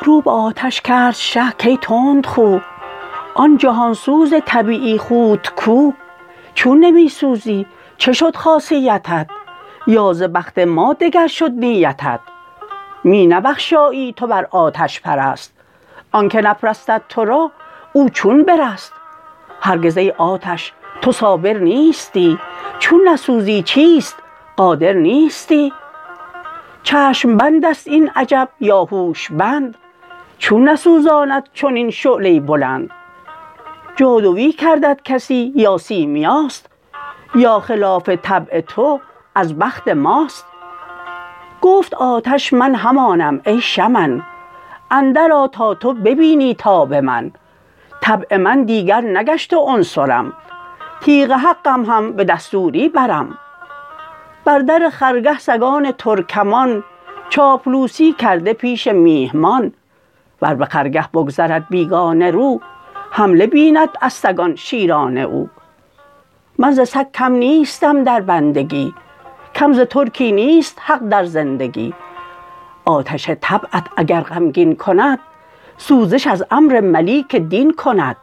رو به آتش کرد شه کای تندخو آن جهان سوز طبیعی خوت کو. چون نمی سوزی چه شد خاصیتت؟ یا ز بخت ما دگر شد نیتت؟ می نبخشایی تو بر آتش پرست. آنک نپرستد تو را او چون برست هرگز ای آتش تو صابر نیستی. چون نسوزی چیست؟ قادر نیستی. چشم بندست این عجب یا هوش بند؟ چون نسوزاند چنین شعله بلند؟ جادوی کردت کسی یا سیمیاست؟ یا خلاف طبع تو از بخت ماست؟ گفت آتش من همانم ای شمن. اندرآ تا تو ببینی تاب من. طبع من دیگر نگشت و عنصرم. تیغ حقم هم به دستوری برم. بر در خرگه سگان ترکمان چاپلوسی کرده پیش میهمان. ور به خرگه بگذرد بیگانه رو حمله بیند از سگان شیران او. من ز سگ کم نیستم در بندگی کم ز ترکی نیست حق در زندگی. آتش طبعت اگر غمگین کند سوزش از امر ملیک دین کند.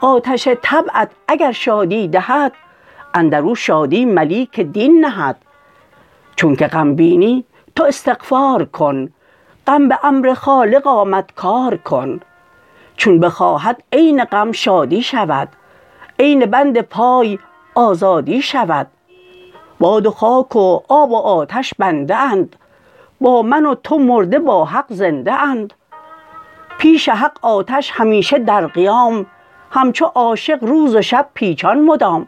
آتش طبعت اگر شادی دهد اندر او شادی ملیک دین نهد. چونک غم بینی تو استغفار کن. غم به امر خالق آمد کار کن. چون بخواهد عین غم شادی شود. عین بند پای آزادی شود. باد و خاک و آب و آتش بنده اند. با من و تو مرده با حق زنده اند. پیش حق آتش همیشه در قیام همچو عاشق روز و شب پیچان مدام.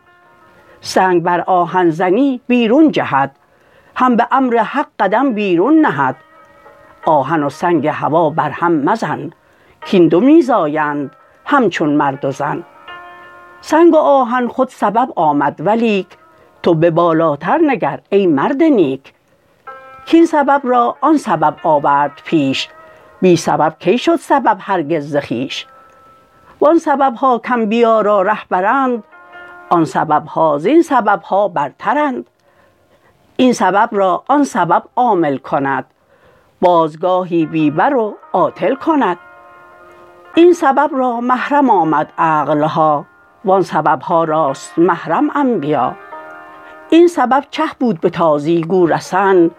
سنگ بر آهن زنی بیرون جهد هم به امر حق قدم بیرون نهد. آهن و سنگ هوا بر هم مزن کاین دو می زایند همچون مرد و زن. سنگ و آهن خود سبب آمد ولیک تو به بالاتر نگر ای مرد نیک. کاین سبب را آن سبب آورد پیش بی سبب کی شد سبب هرگز ز خویش؟ و آن سبب ها کانبیا را ره برند آن سبب ها زین سبب ها برترند. این سبب را آن سبب عامل کند بازگاهی بی بر و عاطل کند. این سبب را محرم آمد عقل ها و آن سبب ها راست محرم انبیا. این سبب چه بود به تازی گو رسن؟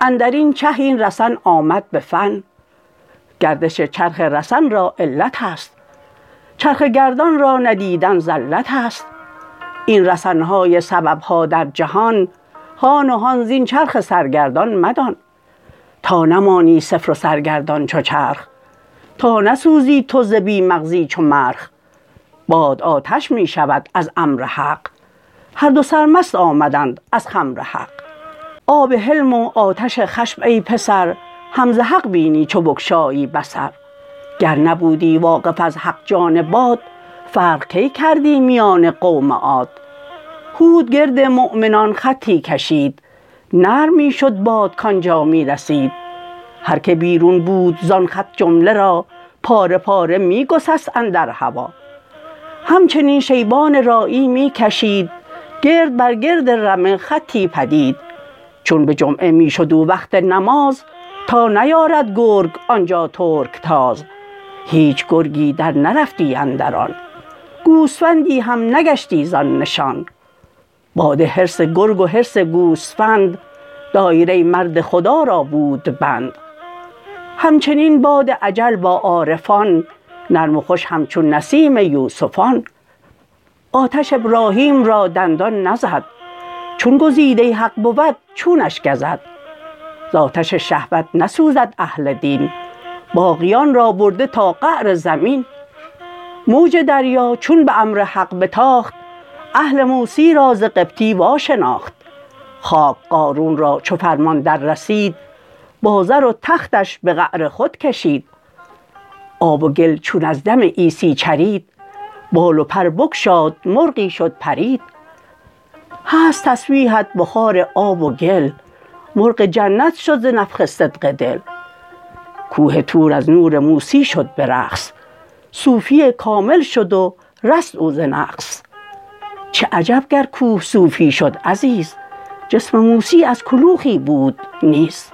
اندر این چه این رسن آمد به فن؟ گردش چرخ رسن را علتست چرخ گردان را ندیدن زلتست این رسن های سبب ها در جهان هان و هان زین چرخ سرگردان مدان. تا نمانی صفر و سرگردان چو چرخ تا نسوزی تو ز بی مغزی چو مرخ. باد آتش می شود از امر حق. هر دو سرمست آمدند از خمر حق. آب حلم و آتش خشم ای پسر هم ز حق بینی چو بگشایی بصر. گر نبودی واقف از حق جان باد فرق کی کردی میان قوم عاد؟ هود گرد مؤمنان خطی کشید نرم می شد باد کان جا می رسید. هر که بیرون بود زان خط جمله را پاره پاره می گسست اندر هوا. همچنین شیبان راعی می کشید گرد بر گرد رمه خطی پدید. چون به جمعه می شد او وقت نماز تا نیارد گرگ آنجا ترکتاز هیچ گرگی در نرفتی اندر آن گوسفندی هم نگشتی زان نشان. باد حرص گرگ و حرص گوسفند دایره مرد خدا را بود بند. همچنین باد اجل با عارفان نرم و خوش همچون نسیم یوسفان. آتش ابراهیم را دندان نزد چون گزیده حق بود چونش گزد. ز آتش شهوت نسوزد اهل دین. باقیان را برده تا قعر زمین. موج دریا چون به امر حق بتاخت اهل موسی را ز قبطی وا شناخت خاک قارون را چو فرمان در رسید با و تختش به قعر خود کشید. آب و گل چون از دم عیسی چرید بال و پر بگشاد مرغی شد پرید. هست تسبیحت بخار آب و گل. مرغ جنت شد ز نفخ صدق دل. کوه طور از نور موسی شد به رقص صوفی کامل شد و رست او ز نقص. چه عجب گر کوه صوفی شد عزیز. جسم موسی از کلوخی بود نیز.